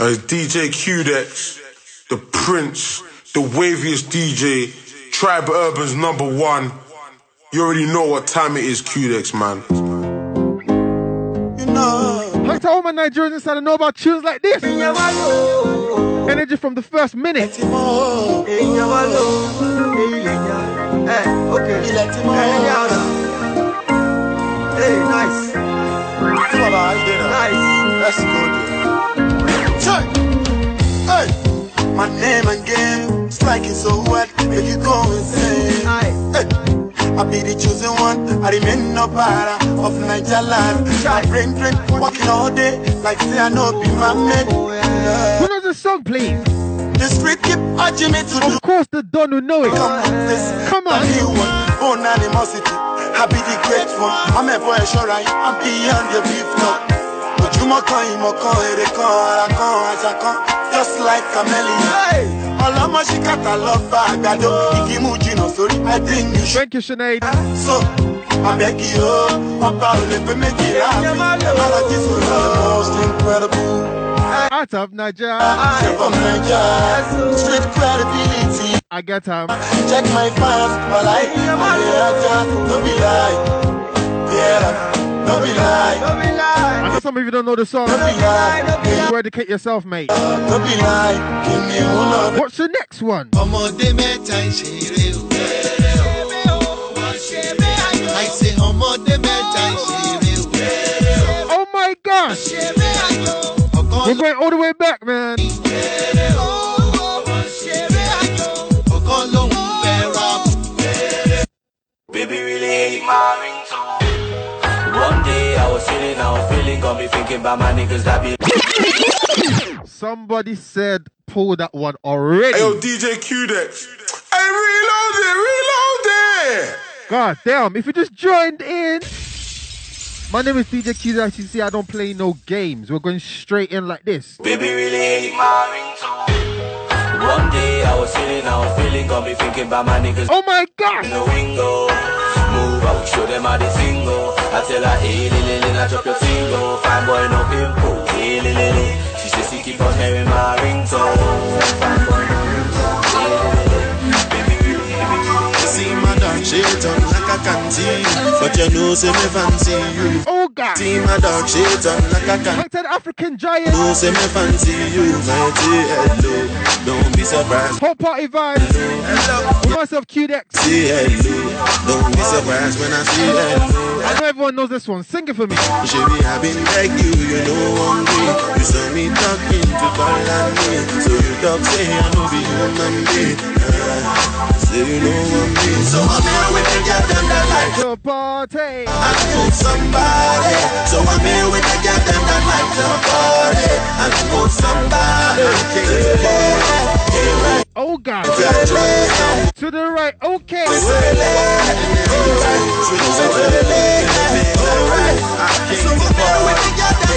Uh, DJ Qdex, the Prince, the waviest DJ, Tribe Urban's number one. You already know what time it is, Qdex, man. You know. Like to all my Nigerians inside to know about tunes like this. Energy from the first minute. Hey, nice. Nice. Let's go, dude. Check. Hey. My name again, striking so wet, make you go insane. Hey. I be the chosen one, I remain no para of Niger land. My brain drain, working all day, like say I know be my oh, mate. Who knows the song, please? The street keep urging me to do. Of course, the Don who know it. Come on. New one, own animosity. I be the great one. I'm a boy, sure I am beyond the beef talk. Ojúmọ́ kan ìmọ̀ kan èrè kan ara kan àṣà kan just like chameleon. ọlọ́mọ ṣìkàtà lọ bá àgbàdo igi mú jìnnà sórí i think you should. Thank you, Sinead. so abẹ́kì o ọba ò lè pé méjì rà mí ẹ má lọ jí most incredible. Out of Nigeria. Straight from Nigeria, street credibility. I get him. Check my fans, but I don't be lie. Yeah, don't be lie. I know some of you don't know the song. Don't be lie. You educate yourself, mate. Don't be lie. Give me one What's the next one? ọmọdé mẹ́ta ń ṣeré o. àìsè ọmọdé mẹ́ta ń o. Oh my gosh! We're going all the way back, man. ọ̀kan lòun fẹ́ rọ́ọ̀bù. Baby really hate my ringtone. One day I was feeling, I was feeling, got me thinking about my niggas that be. Somebody said pull that one already. Hey, yo, DJ Qdex. Hey, reload it, reload it. God damn, if you just joined in. My name is DJ Q. As you see, I don't play no games. We're going straight in like this. Baby really hate my ringtone. One day I was feeling, I was feeling, got me thinking about my niggas. Oh my god! In the window. Out, show them how they single. I tell her, hey, lily, lily, drop your single. Fine boy, no pimple. Hey, lily, lily. She says she keep on hearing my ringtone. Shit on like a canteen, but you know say me fancy you. Oh god! See my dog shit on like a canteen. Like that African giant. Know say me fancy you, mighty hello. Don't be surprised. Whole party vibes. With myself, QDex. See hello. Don't be surprised when I see hello. I know everyone knows this one. Sing it for me. Baby, I've been like you, you know day. You saw me talking to call on me. So you talk say I know be human being. Say you know one day. So I'm here with the girl them that like to party. And move somebody. So I'm here with the girl them that like to party. And move somebody. Oh God. To the right. Okay.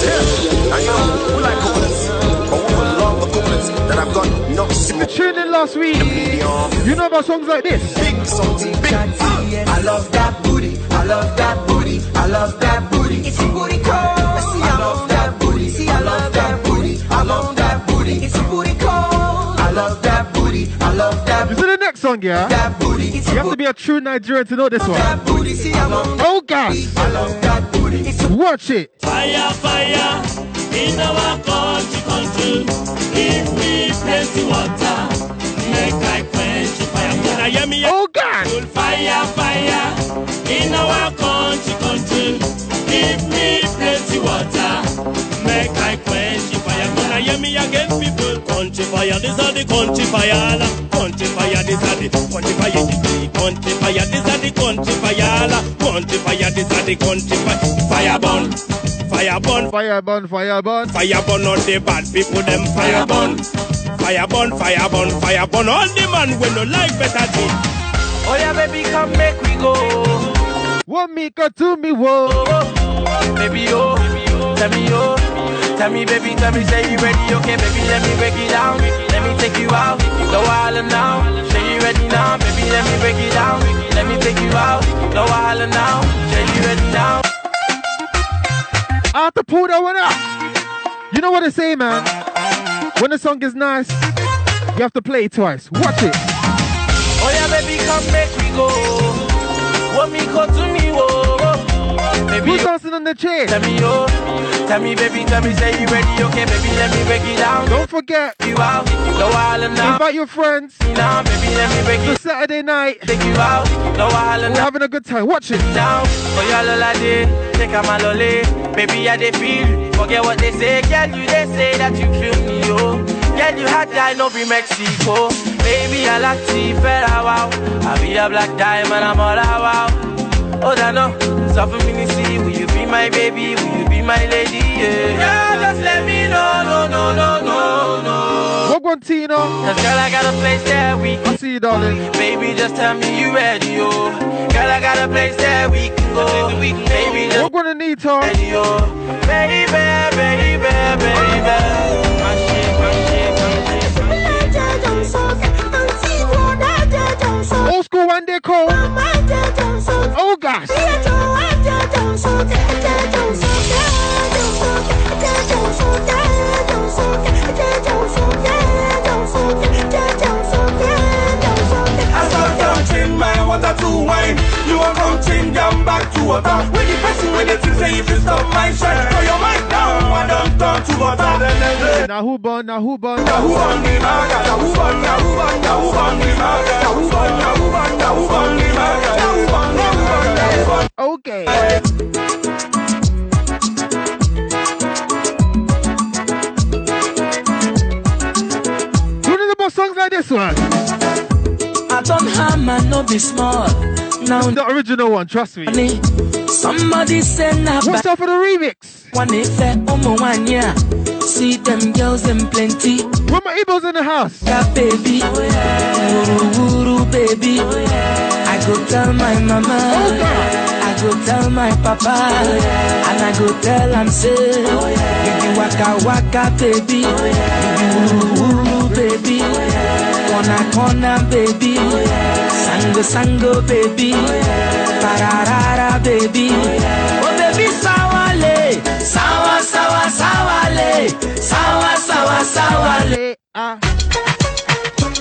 The prince was know, we like coconuts. But we will love the coconuts that I've got no you tuned in last week, you know about songs like this. Big songs, big. I love that booty. I love that booty. I love that booty. It's a booty call. I love that booty. See, I love that booty. I love that booty. It's a booty call. I love that booty. I love that booty. You see the next song, yeah? That booty. You have to be a true Nigerian to know this one. that booty. See, I love Oh God. I love that booty. Watch it. Fire, fire, in our country, country. Give me plenty water, make I quench fire. Can I hear me? Oh God. Fire, fire, in our country, country. Give me plenty water, make I quench fire. Can I hear me again, people? Country fire, this are the country fire. Country fire, this are the country fire. Country fire, this are country fire. la. Country fire, this are the country fire. Fire burn. Fire burn, Fire burn, fire burn. fire burn all the bad people, them fire burn. Fire burn, fire burn, fire burn all the man when no like better thing. Oh yeah, baby, come make we go. One me go to me, whoa. Oh, oh. Baby, oh, tell me, oh, tell me, baby, tell me, say you ready, okay, baby, let me break it down, let me take you out, no island now, say you ready now, baby, let me break it down, let me take you out, no island now, say you ready now. I have to pull that one out. You know what I say, man? When the song is nice, you have to play it twice. Watch it. Oh yeah, baby, come make we go. Want me go to me, whoa. Baby, Who's oh, dancing on the chair? tell me, oh, tell me, baby, tell me, say you ready, okay, baby, let me break it down. Don't forget, you out, no island now. invite your friends. Now, baby, let me break it Saturday night, Take you out, no island we're now. having a good time. Watch it. Down, for your lola day, take a my lolly. Baby, I they feel, forget what they say. Girl, you they say that you feel me, oh. Girl, you had die, no be Mexico. Baby, I like to fella wow. I be a black diamond, I'm all wow. Oh, I know, suffer me to see. Will you be my baby? Will you be my lady? Yeah, yeah just let me know, no, no, no, no, no. Walk on, Tino. Cause girl, I got a place that we I'll see you, darling. Baby, just tell me you ready, oh. Girl, I got a place that we can go. Baby, just Walk on, Anita. ready, oh. Baby, baby, baby, baby. My shit, my shit, my shit. Old school one day call. Oh water to wine. You are counting down back to water. When the person when they think say if you stop my shine, throw your mind down, I don't turn to water. Then they say, Now who born? Now who born? Now who on the market? Now who on? Now who on? Now who on the market? Now who on? Now who on? Now who on the market? Now who on? Now who on? Now who on? Okay. Who songs like this one? I don't hammer, no be small. Now, The original one, trust me. somebody say na What's up for the remix? one if omo one yeah. See them girls in plenty. Where my Igbos in the house? Yeah, baby. Oh, wuru wuru, baby. Oh, I go tell my mama. Oh, I go tell my papa. And I go tell am say, you be waka waka, baby. You be wuru wuru, baby. Corner corner, baby. Sango sango, baby. Pararara, baby. Oh, baby, sawale. Sawa, sawa, sawale. Sawa, sawa, sawale. Ah.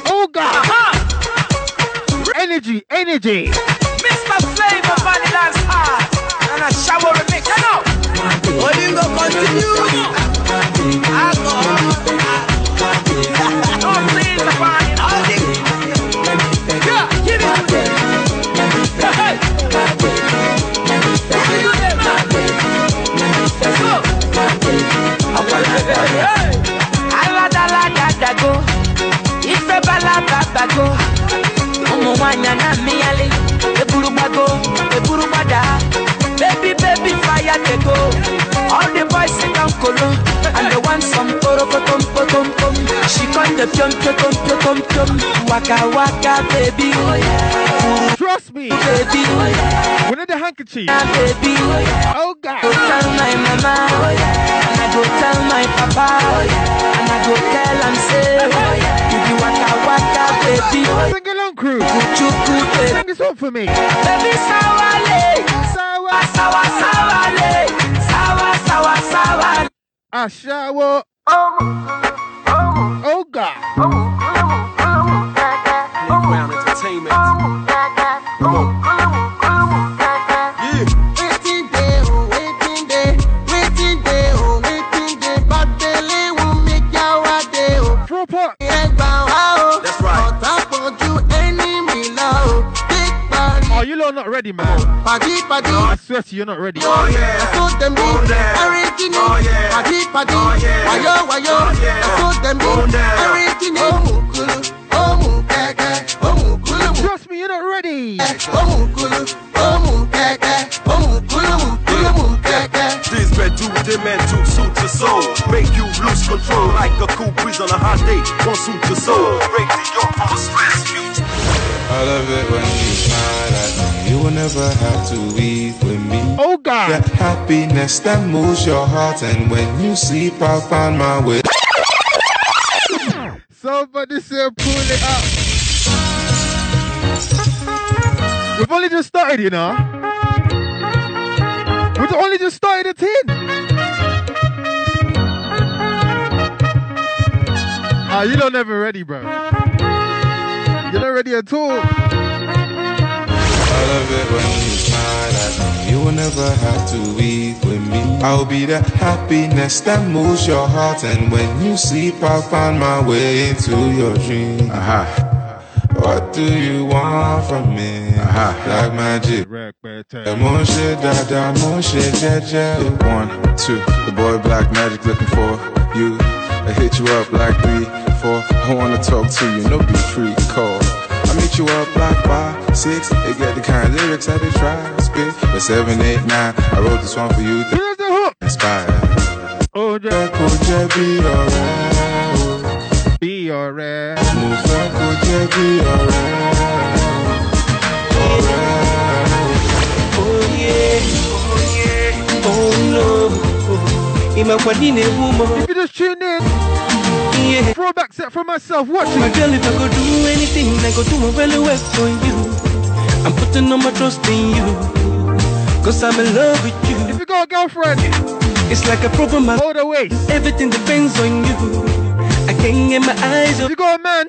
Oh God. Energy, energy. Mr. Flavor Vanilla Heart and a shower remix. You know. Odingo continue. Oh, waka waka baby oh, Trust me. Oh, baby oh, We need the handkerchief. na baby Oh go God. tell my mama and I go tell my papa and I go tell am say you be waka waka baby Sing along, crew. chuku baby. Sing this song for me. Baby sawale, Sawa. sawa sawale, sawa sawa sawa. Ashawo. Oh God. not ready, man. Party, party. Oh, I swear to you, you're not ready. Oh, yeah. I told them oh, this. Oh, yeah. Everything oh, is. Oh, yeah. Party, party. Oh, yeah. Wayo, wayo. Oh, yeah. I told them this. Oh, yeah. Everything is. Oh, mukulu. Oh, mukeke. Oh, mukulu. Trust me, you're not ready. Oh, mukulu. Oh, mukeke. Oh, mukulu. Mukulu, mukeke. This bed do they meant to suit your soul. Make you lose control like a cool breeze on a hot day. Won't suit your soul. Break the yoke from a stress future. I love it when you smile at me. Will never have to weep with me. Oh God. That happiness that moves your heart, and when you sleep, I'll find my way. Somebody say pull it up. We've only just started, you know. We've only just started the tin. Ah, you don't ever ready, bro. You're not ready at all. I love it when you smile at me. You will never have to weep with me. I'll be the happiness that moves your heart, and when you sleep, I'll find my way into your dream. Aha. What do you want from me? Aha. Like magic. Mon shit, dada, mon shit, jeje. One, two, the boy Black Magic looking for you. I hit you up like three, four. I wanna talk to you, no be free call. I meet you up like five, six. They get the kind of lyrics that they try to spit. But seven, eight, nine, I wrote this one for you. Hook. Inspired. Oh, Jack, oh, Jack, be alright. Be alright. Fẹ́ kó jẹ́ bí ọ̀rẹ́. Oh yeah, oh yeah, oh no. Imagine a woman. If you just tune in, yeah. throwback set for myself. Watch My it. girl, if I go do anything, I go do my really well for you. I'm putting all my trust in you. Cause I'm in love with you. If you got a girlfriend, it's like a problem. Hold the waist. Everything depends on you. I can't get my eyes If you got a man,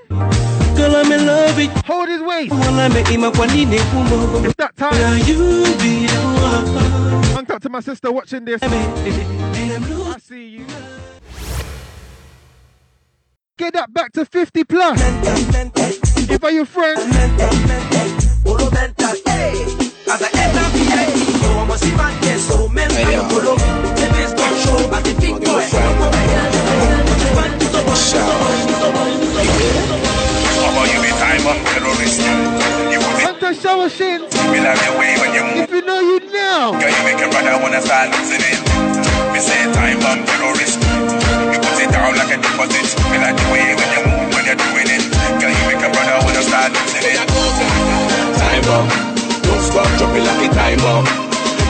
Girl, I'm in love with you. hold his waist. It's that time. Now you be the one. Thank out to my sister watching this. I see you. Get that back to 50 plus. If your I enter VIP, so I must see my so men hey, yo. The best show at the big boy. How about you be time up terrorist? You put it Hunter shower shins. your. If you know you know. Girl, you make your brother wanna start it. Me say time bomb terrorist. You put it down like. Me like the way when you move when you're doing it. Girl, you make your brother wanna start losing it. Time bomb. Don't stop dropping like a time bomb.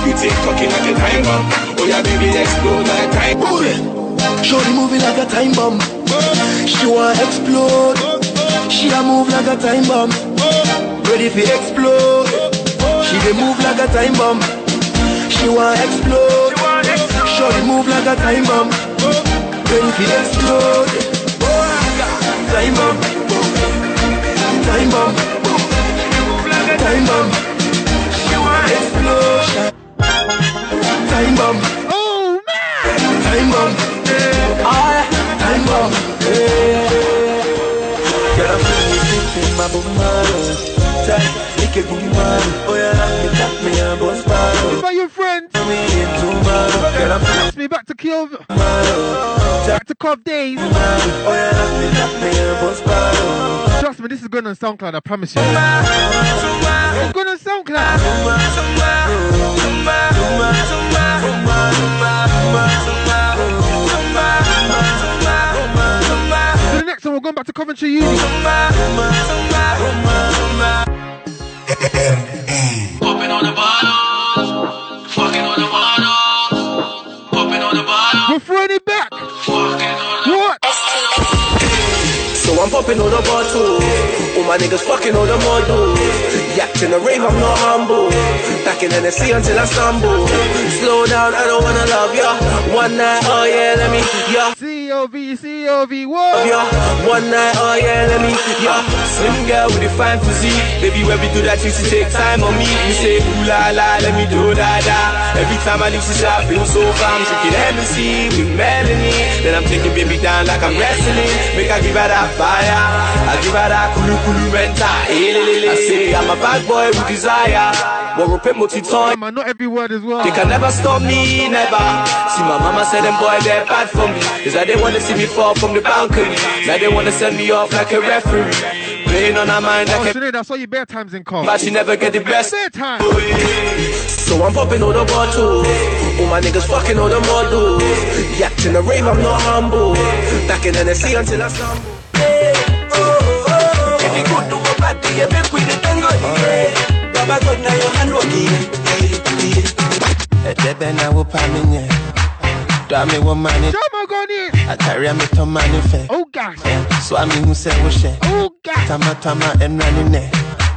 You take talking like a time bomb. Oh yeah, baby, explode like a time bomb. Shorty moving like a time bomb. She wanna explode. She a move like a time bomb. Ready for explode. She dey move like a time bomb. She wanna explode. Shorty move like a time bomb. Ready for explode. Time bomb. Time bomb. Time bomb. She want explode. Time bomb. Oh man. Time bomb. Ah, time bomb. Girl, I'm boom Tight, make it boom Oh yeah, lock me, tap me, and boss bottle. If are your friends. Me into bottle. Girl, I'm Takes me back to Kill. Back to Cov days. Oh yeah, me, tap me, and boss bottle. Trust me, this is going on SoundCloud, I promise you. It's going on SoundCloud. The next one, we're going back to Coventry Uni. Popping on the bottles, fucking on the bottles, popping on the bottles. We're throwing it back. What? So I'm popping all the bottle. All my niggas fucking all the model. Yacked in the rave, I'm not humble. Back in NSC until I stumble. Slow down, I don't wanna love ya. One night, oh yeah, let me, yeah. C-O-V, C-O-V, what? Yeah, one night, oh yeah, let me, yeah. Slim girl with a fine physique. Baby, when we do that, you should take time on me. You say, ooh la la, let me do da da. Every time I leave the shop, feel so calm. Drinking Hennessy with Melanie. Then I'm taking baby down like I'm wrestling. Make I give her that fire. I give her that kulu kulu renta. I say, I'm a bad boy with desire. But repeat multi-ton. Man, not every word as well. They can never stop me, never. See, my mama said them boy, they're bad for me. Is that they wanna see me fall from the balcony. Now they wanna send me off like a referee. Playing on her mind Oh, like a Sinead, I saw you bare times in car. but she never get the best. Bare time. So I'm popping all the bottle. All my niggas fucking all the models. Yapped in the rave, I'm not humble. Back in Tennessee until I stumble. Hey, oh, oh, oh. If you to a party, you make we the tango. Yeah. Baba God, now your hand walking. Edebe na wo pa mi nye. Do wo mani. Jama goni. Atari me to mani fe. Oh gosh. Eh, so I mean who say wo she. Oh gosh. Tama tama emra ni ne.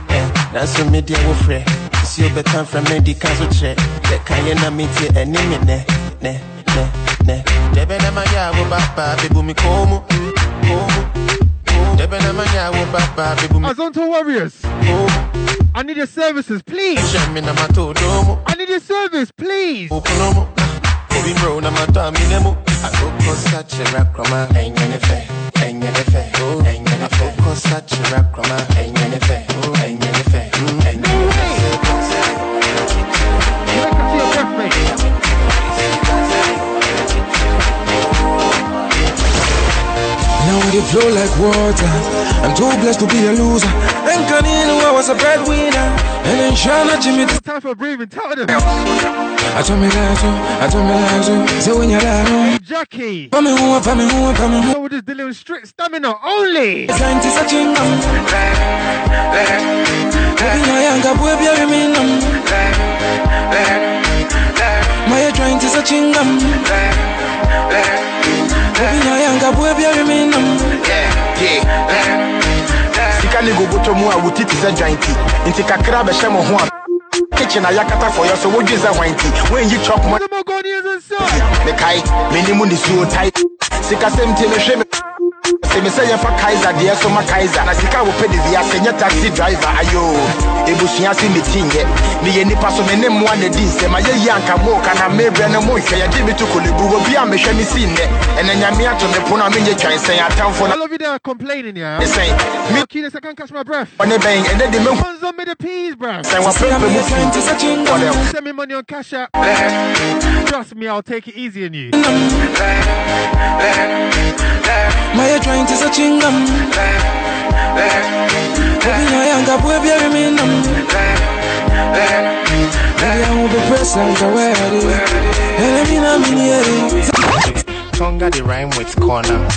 Eh, na so me dia wo frɛ. Si o betan from me di kan so che. De na me tie eni me ne. Ne ne ne. Debe na ma ya wo baba bebu mi komo. Komo. Azonto Warriors. I need your services, please. Shemi na ma to domo. I need your service, please. Bro na nemo. Akoko kroma. Akoko kroma. They flow like water. I'm too blessed to be a loser. And Canino, I was a breadwinner. And then Shana Jimmy. It's time for breathing. Tell them. I told me lazo, I told me lazo. So when you're down, Jackie. Pame who, pame who, pame who. So we're just dealing with strict stamina only. Scientists are chingam. Baby, my younger boy, be a minum. My joint is a chingam. Baby, my younger boy, be a minum. sika ne go bɔtɔ mu a woti te sɛ dwanti nti kakra bɛhyɛ mo ho a kitchen a yɛakata fɔ yɛ so wodwe sɛ hwan nti woanyi chop mɔ mekae menim ne suo tae sikasɛm nti mehwɛ me sɛ me sɛ yɛfa kaiser deɛ so ma kaiser. Na sika a wopɛ de wie asɛ nyɛ taxi driver ayo. Ebusua se metinyɛ meyɛ nipa so me ne mmoa na di nsɛm ayɛyi anka mooka na mebrɛ no monhwɛ yɛgye me to kolebu wɔ bi a mehwɛ me si nnɛ. Ɛnɛ nyame ato me po no a menyɛ twansɛn atamfo I no. Love you there complaining, yeah. ne sɛn me Kinas, I can't catch my breath. ɔne bɛn ɛnɛ de mehu Ones on me the peas, bruv. sɛn wapɛpɛ mu fi. Ɔdɛ. Send me money on Cash App. Trust me, I'll take it easy on you. My joint is a chingam. Baby, my younger boy, be a minum. Baby, I will be present, I wear it. And I mean, I'm in here. Tonga the rhyme with corner.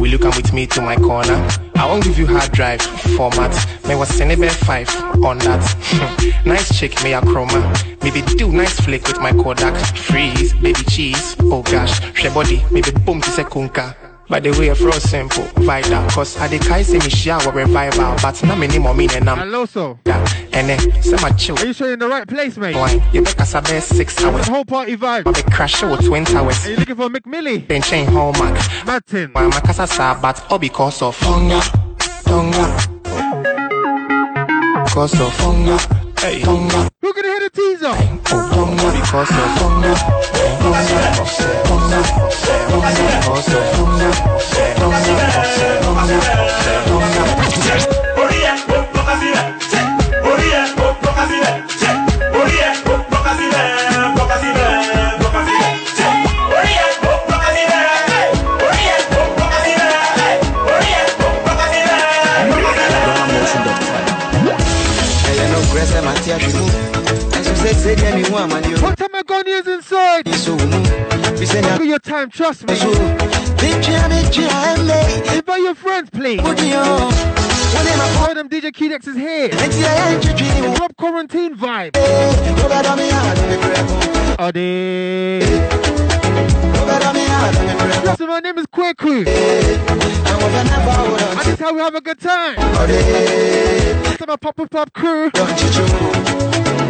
Will you come with me to my corner? I won't give you hard drive format. May was Senebe 5 on that. nice chick, may a chroma. Maybe do nice flick with my Kodak. Freeze, baby cheese. Oh gosh, she body. Maybe boom to sekunka. By the way, for simple, vital. Cause I the kai say me shower revival. But now me more meaning I'm. Hello, so. And then, say my chill. Are you sure you're in the right place, mate? Wine, you make us a best six hours. The whole party vibe. I'll be crashing with twin towers. Are you looking for McMillie? Then chain hallmark. Martin. Why my casa sa, but all because of hunger. Hunger. Because of hunger. Hey. Who can hear the teaser? Oh, because What time I gone is inside? Look at your time, trust me. Invite your friends, please. Tell them DJ Qdex is here. Drop quarantine vibe. Ade. Listen, my name is Kweku. And this how we have a good time. This is my pop up pop crew.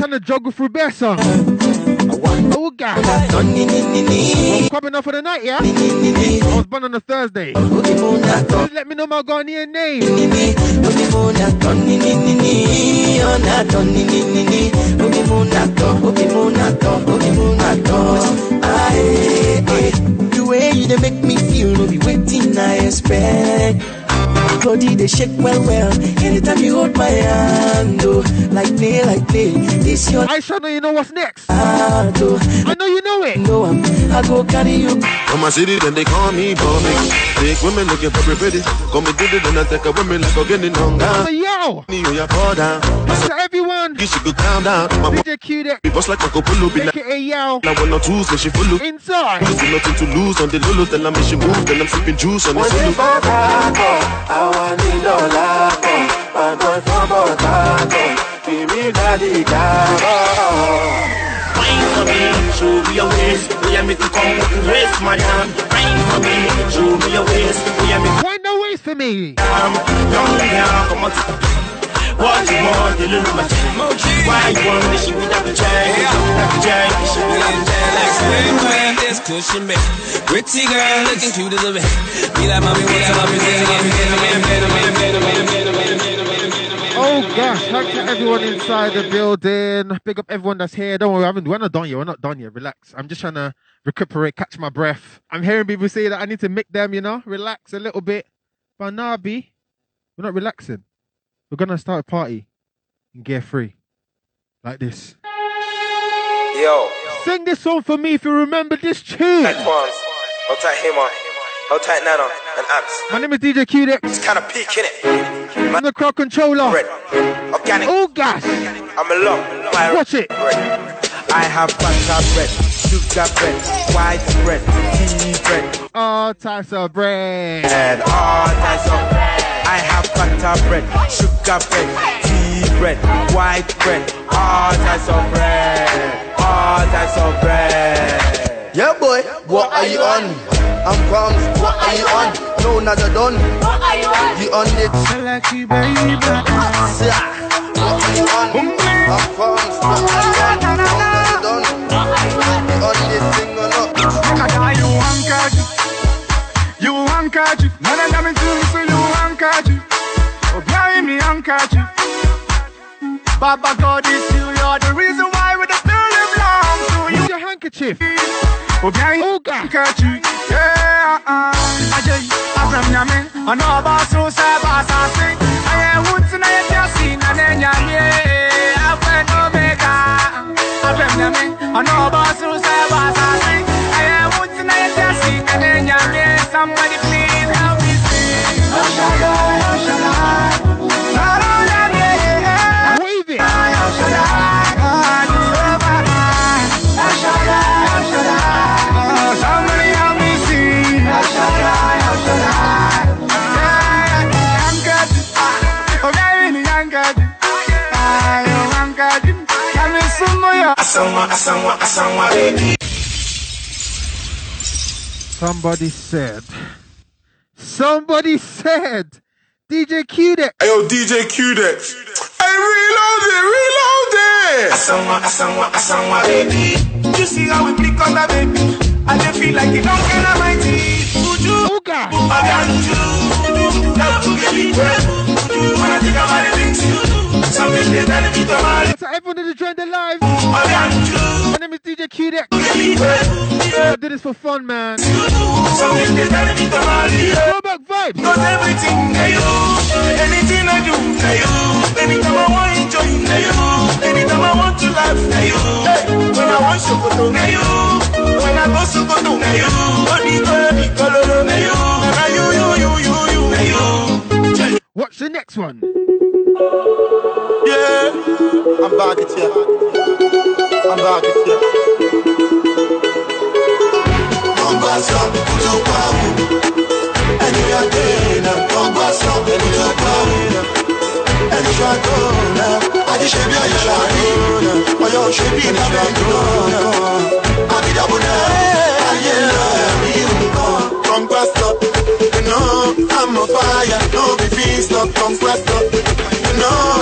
trying to juggle through bear song. Oh God. I'm coming up for the night, yeah? I was born on a Thursday. Please let me know my Ghanaian name. The way you make me feel no be waiting I expect. Body they shake well well. Anytime you hold my hand, oh, like play, like play. This your I shall know you know what's next. heart, oh. I know you know it. No, I'm, I go carry you. From my city, then they call me Bobby. Big women looking very pretty. Call me Diddy, then I take a women like a getting on So yo, You ya pour down. to everyone, You should go calm down. My DJ Q-Deck, be boss like Marco Polo. Be like, aka Yao, like one or two, so she full of. inside. There's nothing to lose on the Lulu. Tell her me she move, then I'm sipping juice on the When wọn nílò láàbọ̀ ọ̀nà tó bọ̀ láàbọ̀ bìbí dádì dábọ̀. Rain for me, show me your ways. We are making come waste my hand. Rain for me, show me your ways. We are making. Why no ways for me? Um, young man, come on. What you want? you lose my time. Why you want this shit without the chain? Without the chain, this shit without the chain. Like swim around this cushion bed. Pretty girl looking cute as a man, Be like mommy, what I love is in Oh gosh, thanks to everyone inside the building. Big up everyone that's here. Don't worry, I haven't, we're not done yet. We're not done yet. Relax. I'm just trying to recuperate, catch my breath. I'm hearing people say that I need to make them, you know, relax a little bit. But nah, B, we're not relaxing. We're gonna start a party in gear three. Like this. Yo, Sing this song for me if you remember this tune. tight hold tight hold tight Nana, and Ants. My name is DJ Q-Dex. It's kind of peak, innit? I'm the crowd controller. Red, organic. Oh gosh. I'm a lot. My Watch it. I have butter bread, sugar bread, white bread, tea bread, All types of bread. and all types of bread. I have butter bread, sugar bread, tea bread, white bread, all types of bread, all types of bread. Yeah, boy, what are you on? I'm Kwams, what are you on? No, not the done. What are you on? You on it? Lucky baby. What are you on? I'm Kwams, what are you on? handkerchief. Oh, carry me handkerchief. Baba God is you, you're the reason why we don't live long. So you your handkerchief. Oh, carry oh, handkerchief. Yeah, uh, I just Abram Yamin. I know about so sad, but I sing. I am woods and I am just and then Yamin. I've been Omega. I know about so sad, but I sing. I am woods and I am just and then Yamin. Somebody please. Somebody said Somebody said. DJ Q-Dex. Yo, DJ Q-Dex. Hey, reload it, reload it. Asanwa, asanwa, asanwa, baby. You see how we flick on that baby. I just feel like you don't care about my teeth. Oh God. I got you. Love to get me bread. When I think about the things you do. Something they tell me to marry. So everyone is joined the live. I got you. My name is DJ Q-Dex. Get me bread. I do this for fun, man. Something they tell me to marry. Throwback vibes. Cause everything they you, anything I do, they you. Anytime I want to enjoy, they you. Anytime I want to laugh, they you. Hey, when I want Sokoto, they you. When I go Sokoto, they you. Body, body, color, they you. And I you, you, you, you, you, they you. Watch the next one. Yeah, I'm back at ya. I'm back at ya. Bomba sabe kuja kwawo. Eni ya dena, bomba sabe kuja kwawo. Eni ya dona, aji shebi aji shani. Oyo shebi na don't dabuna, aye na mi don't up, you know I'm on fire. No be feast up, conquest up. A.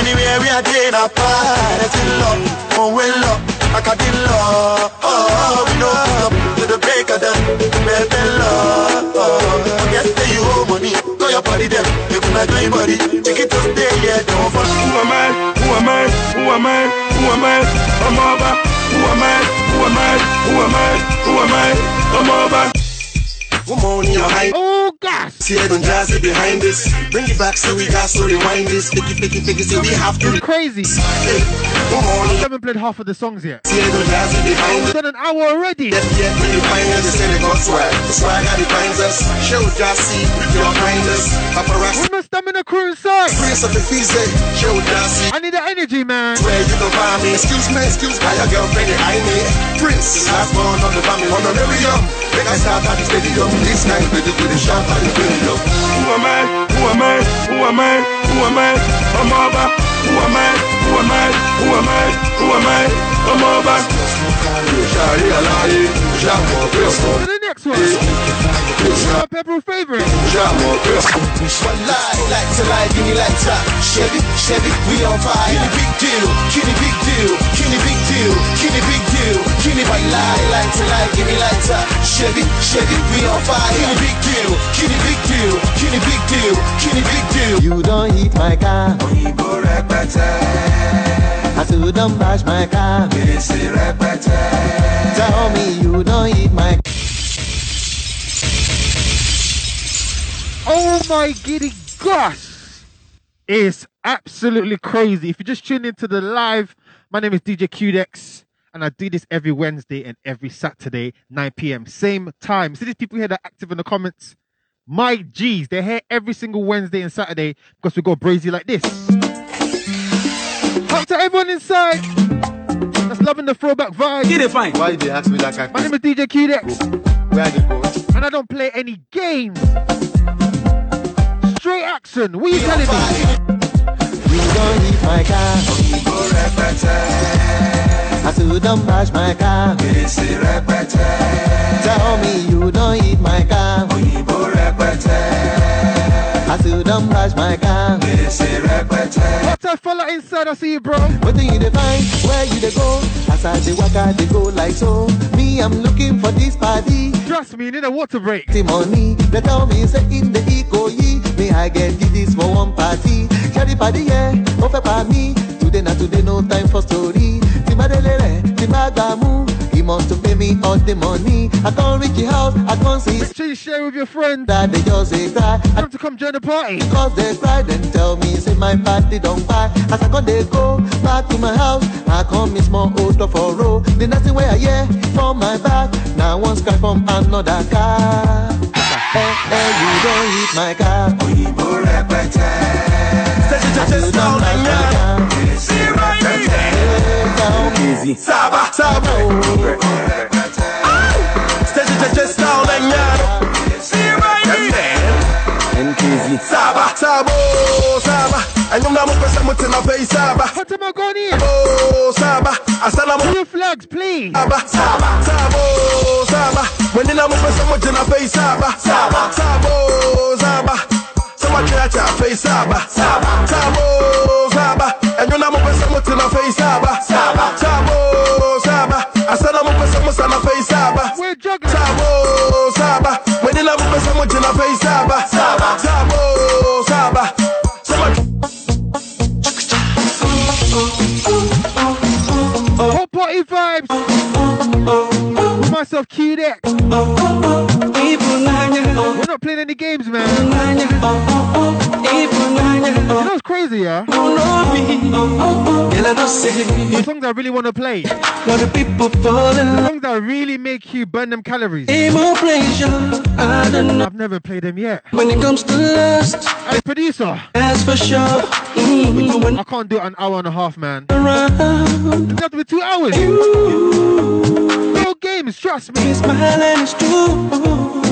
Anywhere we are there, I fight. It's in love. Love. I in love. Oh, we the break of love. Oh, yes, say you owe money. Go your. You your it don't fall. Who am I? Who am I? Who am I? Who am I? I'm over. Who am I? Who am I? I don't jazz it behind this. Bring it back so we got so rewind this. Picky, picky, picky, so we have to. Crazy. Hey, I haven't played half of the songs yet. see, I don't jazz it behind We've done an hour already. Yet, yet, when you find us, they say they got swag. Swag that defines us. Show Jassy with your kindness. Paparazzi. With my stamina crew inside. Prince of the Fize. Show Jassy. I need the energy, man. Where you can find me. Excuse me, excuse me. Your girlfriend, I need Prince. Last born of the family. Honorarium. Make I start at the stadium. This night, baby, with the shot at the video. Who am I? Who am I? Who am I? Who am I? I'm over. Who am I? Who am I? Who am I? Who am I? I'm over. To the next one. My pepper favorite. One lie, like to lie, give me like top. Chevy, Chevy, we on fire. Kitty big deal, kitty big deal, kitty big deal, kitty big deal, kitty white lie, like to lie, give me like top. Chevy, Chevy, we on fire. Kitty big deal, kitty big deal, kitty big deal, kitty big deal. You don't hit my car. I said you don't bash my car. Tell me you don't hit my Oh my giddy gosh. It's absolutely crazy. If you just tune into the live, my name is DJ Qdex, and I do this every Wednesday and every Saturday, 9 p.m. Same time. See these people here that are active in the comments? My G's, they're here every single Wednesday and Saturday because we go brazy like this. Up to everyone inside that's loving the throwback vibe. Get it fine. Why they ask me that kind of My name is DJ Qdex. Where are they going? And I don't play any games. Straight action. What are you telling me? You don't hit my car. I said you don't bash my car. Tell me you don't hit my car. I said you don't bash my car. Fella inside? I see you, bro. What do you define? Where you dey go? As I dey waka, dey go like so. Me, I'm looking for this party. Trust me, you need a water break. The money, they tell me say in the eco ye. Me, I get this for one party. Shari party, yeah, over by me. Today, not today, no time for story. Timadelele, timagamu. He must to pay me all the money. I can't reach your house, I can't see. Make sure you share with your friends. That they just say cry. I Time to come join the party. Because they cry, then tell me, say my party don't buy. As I come, they go back to my house. I come miss more odor for row. The nothing where I hear from my back. Now one cry from another car. Hey, hey, you don't hit my car. I say you don't hit me. Saba, Saba. Saba, Saba. And I'm going to my face, Saba. Oh, Saba. Asana mo. Blue flags, please. Saba, Saba, Sabo, Saba. When you know, I'm going to my face, Saba. Saba, Sabo, Saba. Someone try to face Saba. Saba, Sabo, Saba. And you know, I'm going to my face, Saba. Saba, Saba. Asana mo going to my face, Saba. We're juggling. Sabo, Saba. When you know, I'm going to my face, Saba. Saba, Sabo, Saba. Someone oh, Hot party vibes. With myself, Qdex. Not playing any games, man. You know what's crazy, yeah? The songs I really want to play. The songs that really make you burn them calories. I've never played them yet. When it comes to lust, Hey, producer. that's for sure. Mm, I can't do an hour and a half, man. It's got to be two hours. No games, trust me. smiling is true.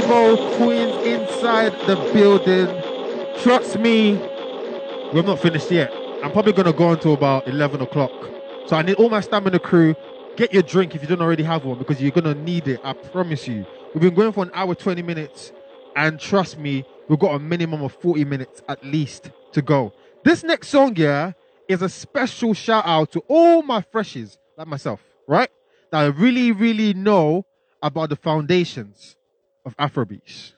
to my Evo queens inside the building. Trust me, we're not finished yet. I'm probably gonna go until about 11 o'clock. So I need all my stamina crew get your drink if you don't already have one because you're gonna need it. I promise you. We've been going for an hour 20 minutes, and trust me, we've got a minimum of 40 minutes at least to go. This next song, yeah, is a special shout out to all my freshies like myself, right? That I really, really know about the foundations of Afrobeats.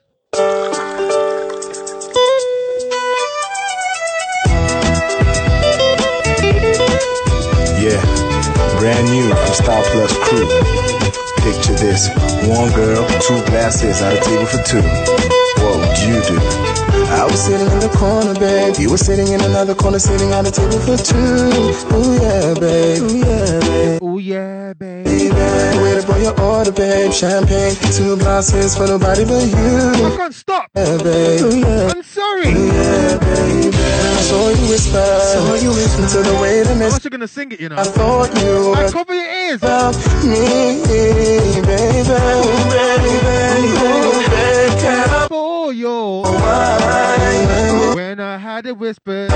Yeah, brand new from Star Plus Crew. Picture this one girl, two glasses at a table for two. What would you do? I was sitting in the corner, babe. You were sitting in another corner, sitting at a table for two. Ooh, yeah, babe. Ooh, yeah, babe. Ooh, yeah, babe. Baby, wait for your order, babe. Champagne, two glasses for nobody but you. I can't stop. Yeah, babe. Ooh, yeah. I'm sorry. Ooh, yeah, baby. I saw you whisper. Saw you whisper to the way miss. I'm mess. gonna sing it, you know. I thought you I cover your ears. about me, baby. Baby, baby, baby. Can Wine? when I had to whisper,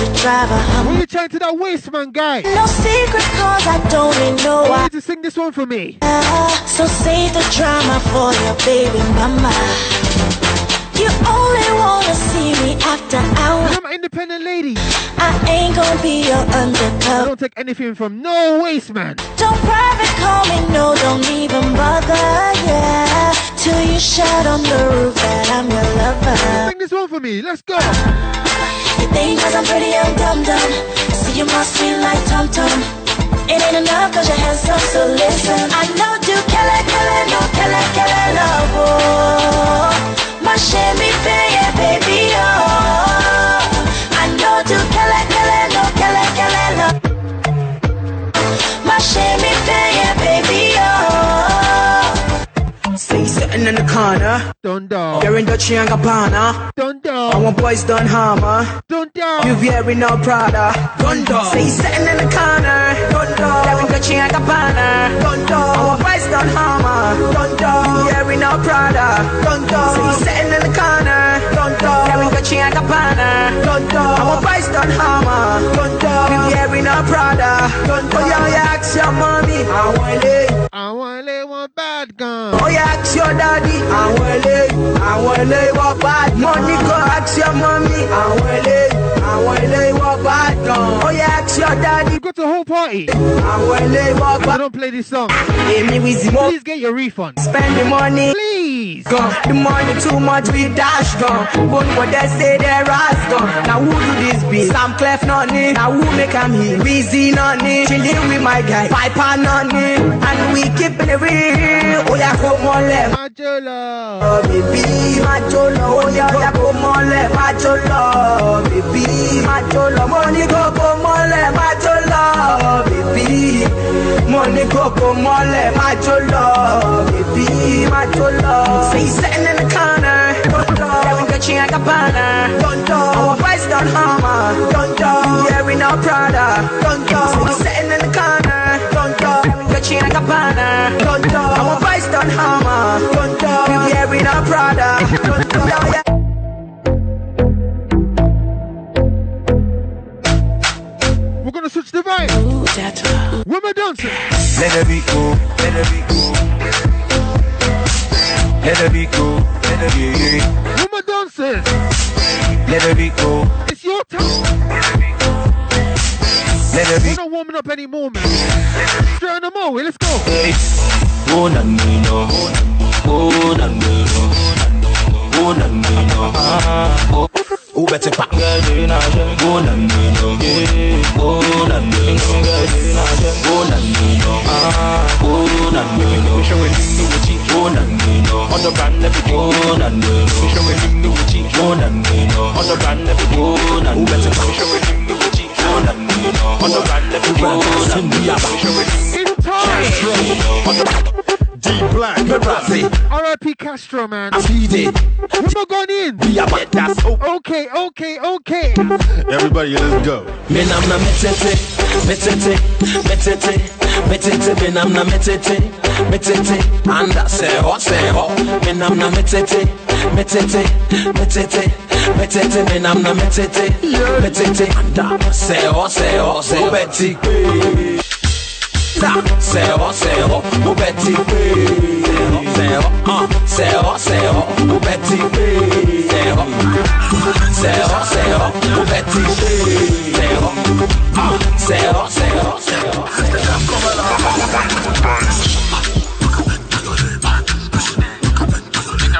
cause you drive a what are you trying to that waste man guy? No secret cause I don't need no I one. need to sing this one for me. Uh-huh. So save the drama for your baby mama. You only wanna see me after hours. I'm an independent lady. I ain't gonna be your I undercover. don't take anything from no waste man. Don't private call me, no, don't even bother, yeah. Till you shout on the roof that I'm your lover. Sing this one for me. Let's go. Think cause I'm pretty and dumb dumb See you must be like Tom Tom. It ain't enough cause you're handsome so listen. I know you kill it, kill it, no kill it, kill it, love oh My shimmy yeah, baby oh. I know you kill it, kill it, no. Kill it, love My shimmy yeah, baby sitting in the corner. Dun dun. You're in Dolce and Gabbana. Dun I want boys done hammer. Dun dun. You wearing no Prada. Dundo. Say sitting in the corner. Dundo. You're in Dolce and Gabbana. Dundo. I want boys done hammer. Dundo. You wearing no Prada. Dundo. Say sitting in the corner. In Dolce and Gabbana. Dundo. I want boys done hammer. You wearing no Prada. Dundo. Oh yeah, ask your mommy. I want it. I want to one bad gun. Oh yeah, ask your daddy. Àwọn eléyìí, àwọn eléyìí wọ́n bá dán. Money go ask your mommy. Àwọn eléyìí, àwọn eléyìí wọ́n bá dán. Oh yeah, ask your daddy. You got the whole party. Àwọn eléyìí wọ́n bá I don't play this song, Èmi Wizzy mo please get your refund. spend the money. Please. Gone. The money too much we dash gone. But what they say they ras gone. Now who do this be? Sam Clef nonny. Now who make am here? Wizzy nonny. Chilling with my guy. Piper nonny. And we keeping it real. Oh yeah, come on left. Majola. Oh, baby, máa jó lọ, ó yá yá kó mọ́lẹ̀, máa jó lọ. Bèbí, máa jó lọ, mo ní kó kó mọ́lẹ̀, máa jó lọ. Bèbí, mo ní kó kó mọ́lẹ̀, máa jó lọ. Bèbí, máa jó lọ. Say you sitting in the corner, don't do. Yeah, we Gucci and Gabbana, don't do. Our boys done hammer, don't do. Yeah, we no Prada, don't do. Say you sitting in the corner, don't do. Yeah, we Gucci and Gabbana, don't do. Our boys done hammer, don't do. We wearing a Prada, don't do. Yeah, yeah. We're gonna switch the vibe. Women dancing. Let the beat go, let the beat go. Let the be go, let the be. go. Women dancing. Let the be go, It's your time. let the We're not warming up anymore, man. Straight on the mo. Let's go. Oh Nandino, oh Nandino, oh Nandino, oh Who better pack? Oh Nandino, oh Nandino, oh Nandino, oh Nandino, oh Nandino, on the brand every oh Nandino, oh Nandino, on the brand every oh Nandino, oh Nandino, on the brand every oh It's time. D Black. R.I.P. Castro, man. Where am I going in? Okay, okay, okay. Everybody, let's go. Me nam na metete, metete, metete, metete. Me nam na metete, metete. and that's Anda seho, seho. Me nam na metete, metete, metete, metete. Me nam na metete, metete. Anda seho, seho, seho. Betty. Da, seho, seho. O Betty. Seho, ah, seho, seho. O Betty. Seho, seho, seho. O Betty. Seho, ah, seho, seho,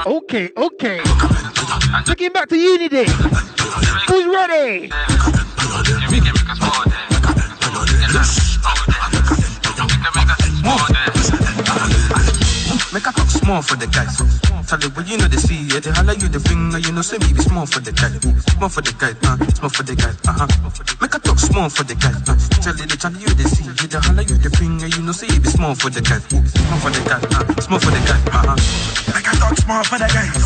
Okay, okay. Looking back to uni day. Who's ready? Make a talk small for the guys. Tell it when you know the see it. They holler you the finger, you know, say me be small for the guy. Small for the guy, uh, small for the guy, uh huh. Make a talk small for the guy. Uh. Tell it, they tell you the see it. They holler you the finger, you know, say you be small for the guy. Small for the guy, uh, small for the guy, uh huh. Make a talk small for the guys.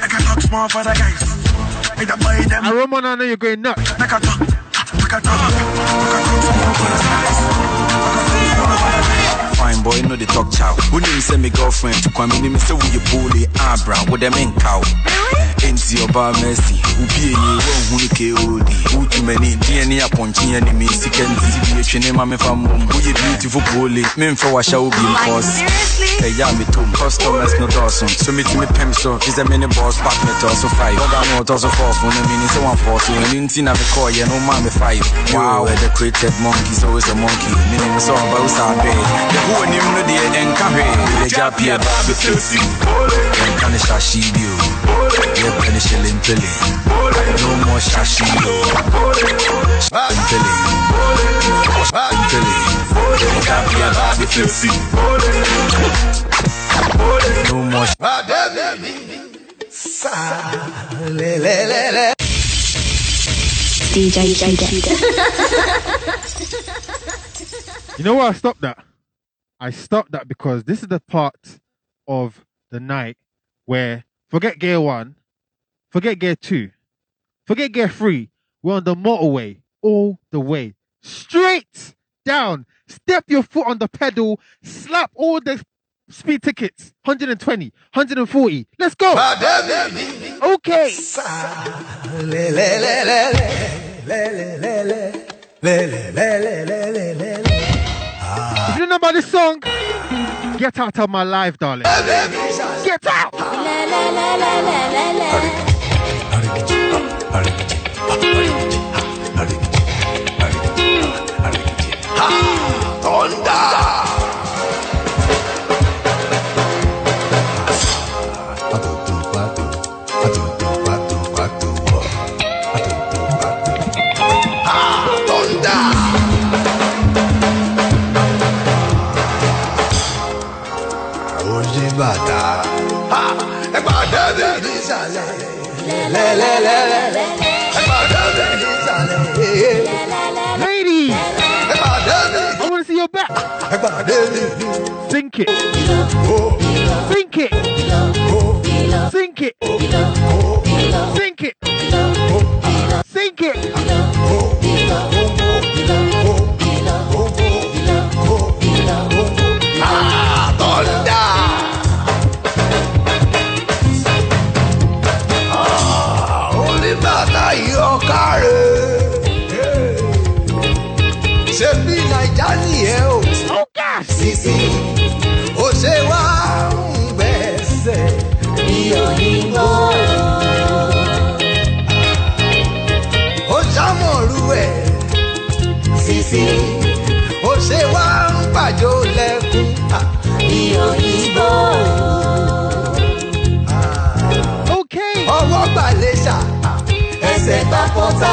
Make a talk small for the guys. Make the boy them. I Roman, I know you're going nuts. Make a talk. Make a talk. Make a talk small for the guys. Boy, no the talk chow. When you say me girlfriend to come in, me say we you bully, ah bra, with them in cow. Enti oba mercy, ubi ye won hunu ke odi. Utu many DNA upon chin and me sick and see the chine ma me fam bum. We beautiful bully, me mfa wa sha obi cause. Hey ya me too, customers no dawson. So me to me pem so, is a mini boss pack me to so five. Oga no to so four, no meaning so one four. So na me call yeah no ma me five. Wow, the created monkeys always a monkey. Meaning so about sa bed. The who ni mu de en ka hwe. The japia ba be filthy. En kan shashi bio. Yeah, penny shilling pilly. No more shashi yo. Pilly. Pilly. Japia ba be filthy. No more DJ You know why I stopped that? I stopped that because this is the part of the night where forget gear one, forget gear two, forget gear three. We're on the motorway all the way, straight down. Step your foot on the pedal, slap all the speed tickets 120, 140. Let's go. Okay. If you about this song, get out of my life, darling. Get out. Oye Ladies. I want to see your back. Sink it. Sink it. Sink it. Sink it. Sink it. Sisi, ó ṣe wá ń gbẹ̀sẹ̀ ní òyìnbó. Ó ṣàmọ̀rú ẹ̀. Sisi, ó ṣe wá ń pàjọ lẹ́kún ní òyìnbó. Okay. Ọwọ́ gbàlẹ̀ ṣá, ẹsẹ̀ pọ́tà,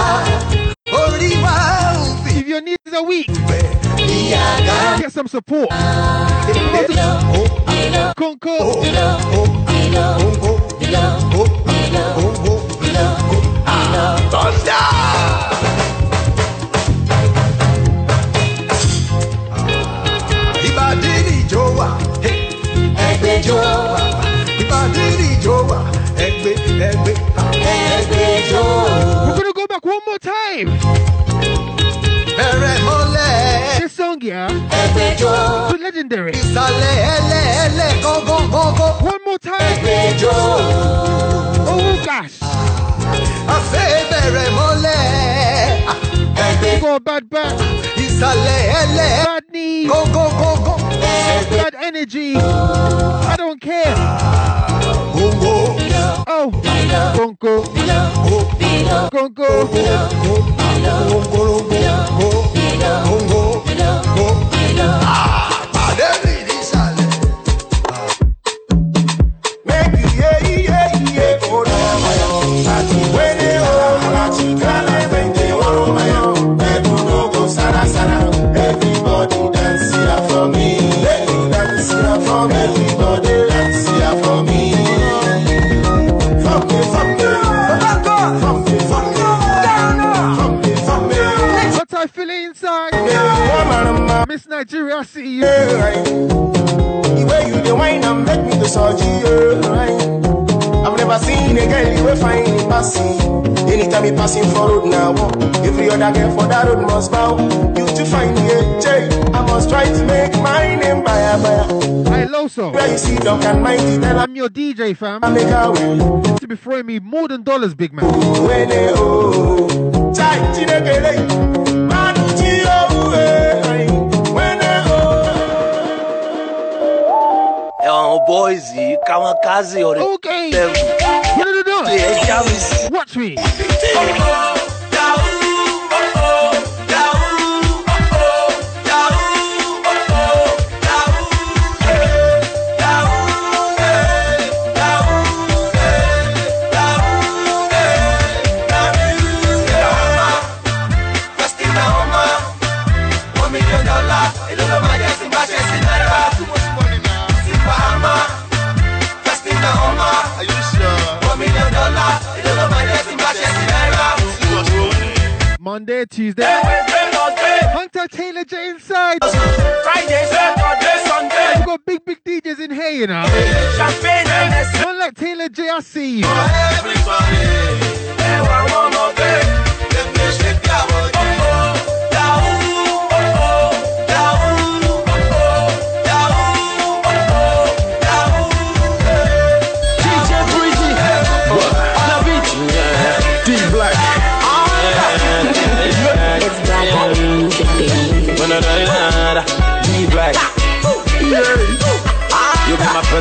orí wa ń fi If weak, ìyàgá. Get some support. Thunder. We're gonna go back one more time. So legendary. One more time. Oh gosh. I say very mole go bad back. Bad knee. Go go go go. Bad energy. I don't care. Oh. Gongo. Gongo. Ah. Miss Nigeria, I see you. The way you the wine and make me the surgery, yeah. I've never seen a girl you will find in passing. Anytime you passing for road now, oh, every other girl for that road must bow. You to find me a J. I must try to make my name by a by Hey, Loso. Where you see dog and mighty, tell I'm your DJ, fam. I make a way. To be throwing me more than dollars, big man. When they oh, tight boys yìí káwọn káàsì ọ̀rẹ́. okay what are you watch me. Monday, Tuesday. Hunter Taylor J inside. Friday, Saturday, Sunday. We got big, big DJs in here, you know. Champagne. One like Taylor J, I see you. Everybody, everyone one more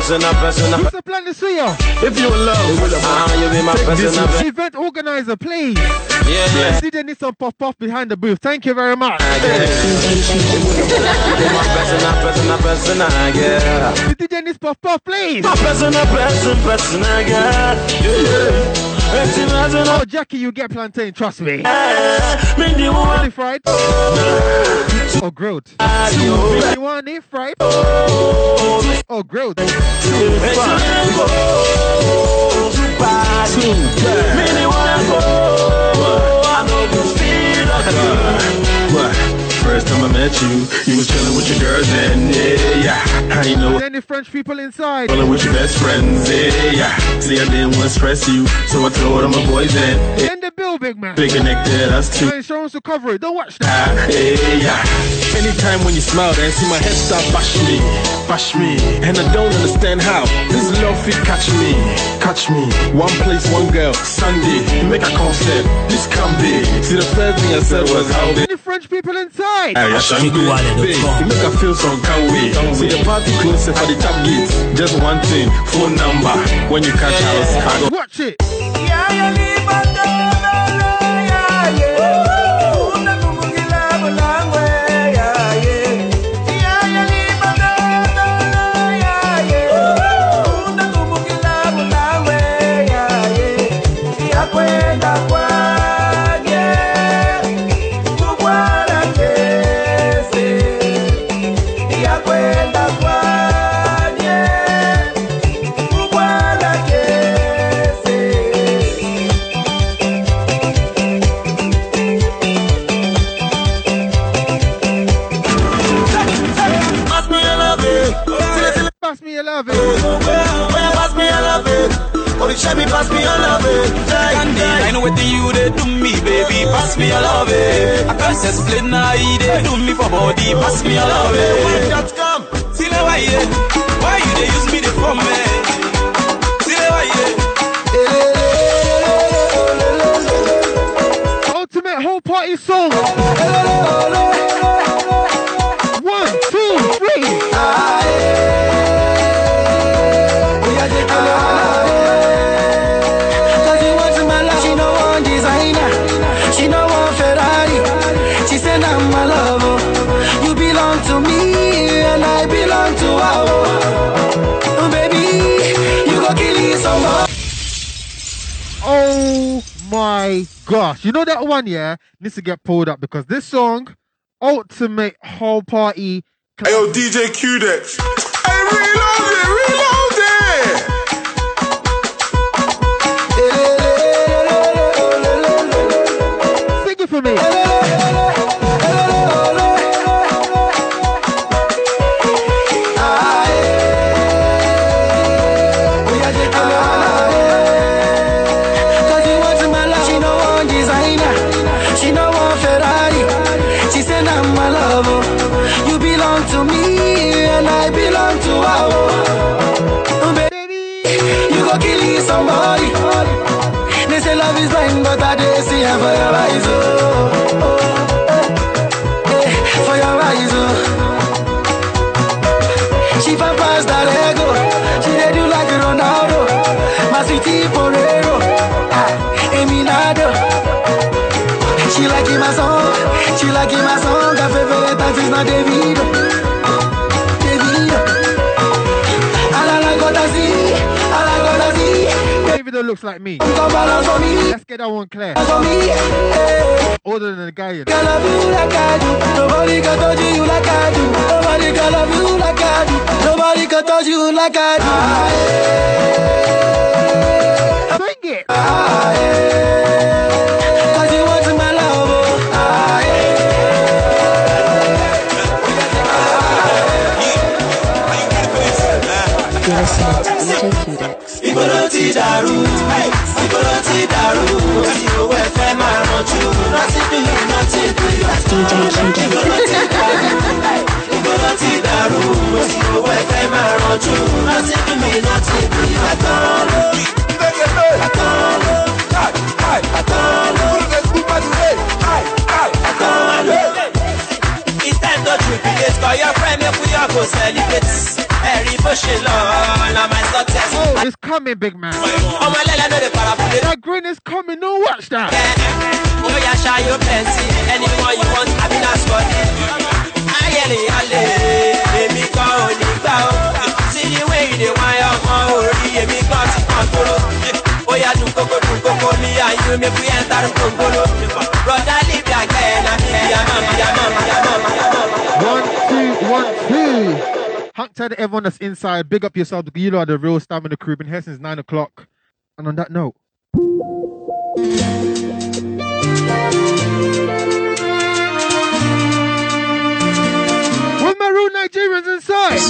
prisoner, prisoner. What's the plan to see you? If you love, ah, you be my prisoner. Event organizer, please. Yeah, yeah. See, they need some puff puff behind the booth. Thank you very much. The DJ needs puff puff, please. Prisoner, prisoner, prisoner, yeah. Oh, Jackie, you get plantain, trust me. Uh, Fried or grilled. You want it fried or grilled? First time I met you, you was chilling with your girls and yeah, yeah. I ain't know Any French people inside? chilling with your best friends, yeah, yeah. See, I didn't want to stress you, so I told all my boys and In the bill, big man. they connected us two. My insurance will cover it. Don't watch that. Ah, yeah, yeah. Anytime when you smile, then see my head start bash me, bash me, and I don't understand how this love fit catch me, catch me. One place, one girl, Sunday, make a concept. This can be. See, the first thing I said was how they. Any French people inside? Hey, I shan't go big. You make a feel some can wait. See the party closer for the top gate. Just one thing, phone number. When you catch house, I go. Watch it. You pass me a love it. Me me it. I know what you they do me, baby. Pass me your love, eh. I can't explain how you do me for body. Pass me your love, eh. When that come, See now why yeah? Why you they use me the phone, man? See now why yeah? Ultimate whole party song. Gosh. You know that one, yeah? Needs to get pulled up because this song, Ultimate Whole Party. Hey, yo, DJ Qdex. Hey, reload it, reload it. Sing it for me. Somebody. They say love is blind, but I did see her for your eyes. Oh, oh, eh, for your eyes. Oh. She that ego. She like Ronaldo. My Porero. Ah. She like my song. She like my song. Her favorite artist na Davido. Davido. Davido looks like me. Let's get that one clear. Older than the guy. you. Girl, love Ìgboro ti dàrú, ìgboro ti dàrú, tí owó ẹ fẹ́ máa rànjú, rántí bí rántí bí DJ Qdex. Ìgboro ti dàrú, tí owó ẹ fẹ́ máa rànjú, to jubilate, call your friend, make we all go celebrate. Ẹ̀rí bó ṣe lọ, na my success. Oh. Oh, coming, big man. ọmọ ẹlẹ́lẹ́ ló lè para fún mi. That green is coming. No, watch that. ó yà ṣayó plenty anyone you want àbí na spot. ayẹlẹ alẹ èmi kan ò gbà ó. sí ìwé ìdè wáyà ọmọ orí èmi kan ti kàn tóró. ó yà dùn kókó dùn kókó ní ayé mi fi ẹ̀ ń tarun kónkóló. broda libi àgbẹ̀ na mi yàmọ̀ yàmọ̀ yàmọ̀ yàmọ̀. Hunt tell everyone that's inside, big up yourself you are the real stamina crew. Been here since nine o'clock. And on that note, with my real Nigerians inside.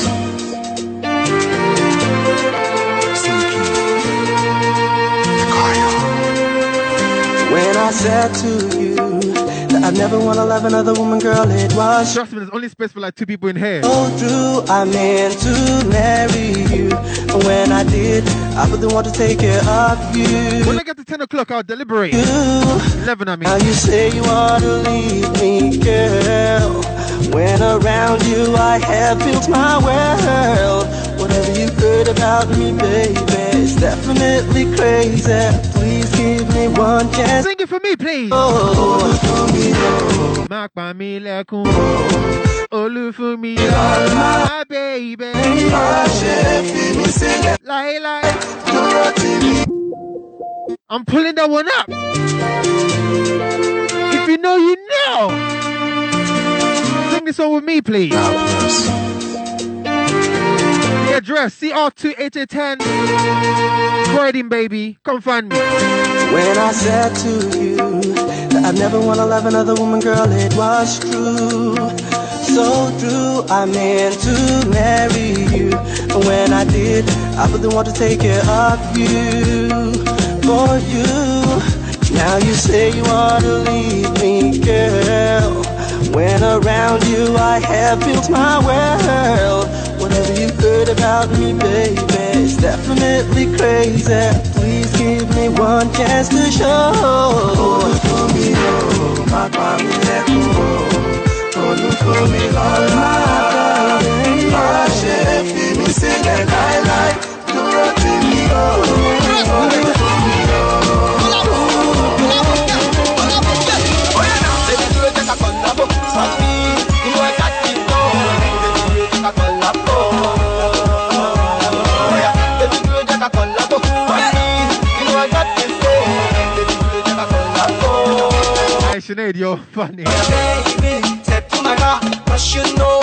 When I said to you I never wanna love another woman, girl, it was Trust me, there's only space for like two people in here. so true. I meant to marry you. And when I did, I wouldn't want to take care of you. When I get to 10 o'clock, I'll deliberate. 11, I mean. Now you say you wanna leave me, girl. When around you, I have built my world. Whatever you heard about me, baby, it's definitely crazy. Please give me one chance. Sing it for me, please. Oh, oh. Mark by me, lekun. Olu for me, my ah, baby. Lie, lie. I'm pulling that one up. If you know, you know. Sing this song with me, please. Address CR28810. Croydon, baby. Come find me. When I said to you that I never wanna love another woman, girl, it was true. So true, I meant to marry you. And when I did, I wouldn't want to take care of you. For you, Now you say you wanna leave me, girl. When around you, I have built my world. Whatever you heard about me, baby, it's definitely crazy. Please give me one chance to show.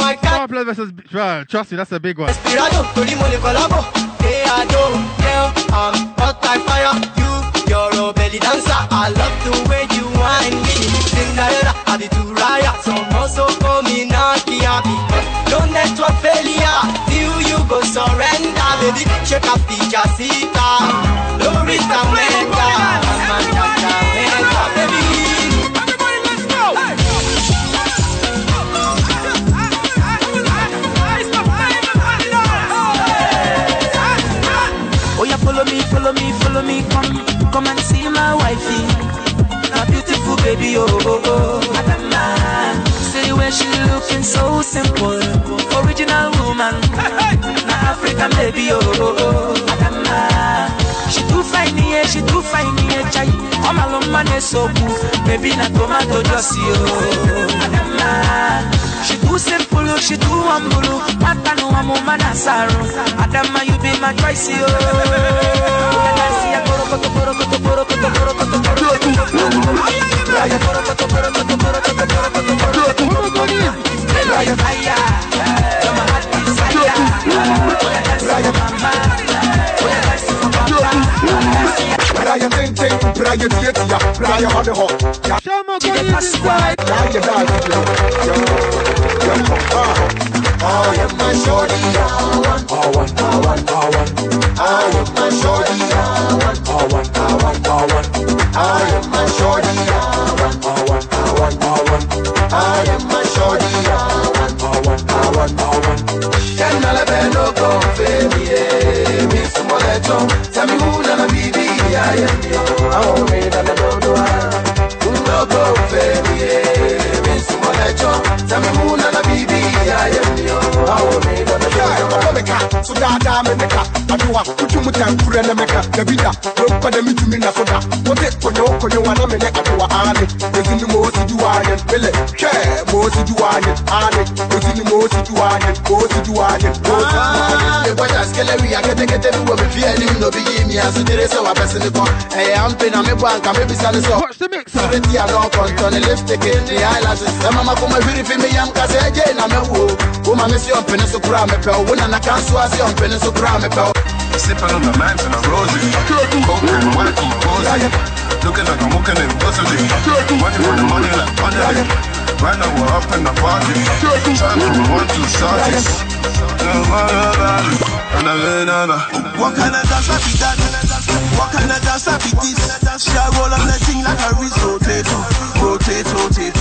I got Star Plus versus. Well, trust me, that's a big one. Inspirado, torí mo lè collabo. Hey, I don't girl, I'm hot like fire. You, you're a belly dancer. I love the way you whine me. Cinderella, I be too raya. Some also call me Naki, I be no network failure. Till you go surrender, baby. Check out the Jacita. Lorita Mega, Amanda Mega, baby. Everybody, let's go. Oh yeah, follow me, follow me, follow me, come, come and see my wifey. A beautiful baby, oh oh oh. She looking so simple, original woman, na African baby, oh oh oh. Adama, she too fine, yeah, she too fine, yeah, chai. Come along, man, so cool, baby, na tomato just oh. Adama, she too simple, oh, she too humble, mata no amo manasaro. Adama, you be my choice, oh. Brian Ting Ting, Brian Tietia, Brian Dad, yo, yo, yo, ah. I am my shorty, I I I I. I am I I I I. I am I I want, I want, I want. I am my I I no go. Me more Tell me who nana baby, I am yo. I want me nana do do ah. Who no go baby. Me some more Tell me who nana baby, meka so daadaa me meka adoa wotu mu tankura na meka dabida rompa da metumi na so da wote konyo konyo wana me ne adoa ane ɛsini ma osi di waayɛ mele hwɛ ane bi wɔ me fie anim na obi yii me aso gyere sɛ wabɛse ne kɔ ɛyɛ ampe na mebɔ anka mebisa ne sɛ sɔreti a na ɔkɔntɔ ne lipstick ne eyelashes ɛmama koma hwiri fi me yam ka sɛ ɛgye na mɛwo woma me se ɔmpene so koraa mepɛ wo wo nana ka nso ase ɔmpene so koraa mepɛ wo Sipping on the man and a rosy. Coke and white and cozy. Looking like I'm walking in Bussily. Money for the money like money. Right now we're up in the party. Time for one, two shorties. What kind of dance I be that? What kind of dance I be this? She a roll up the thing like a wrist rotate, rotate, rotate,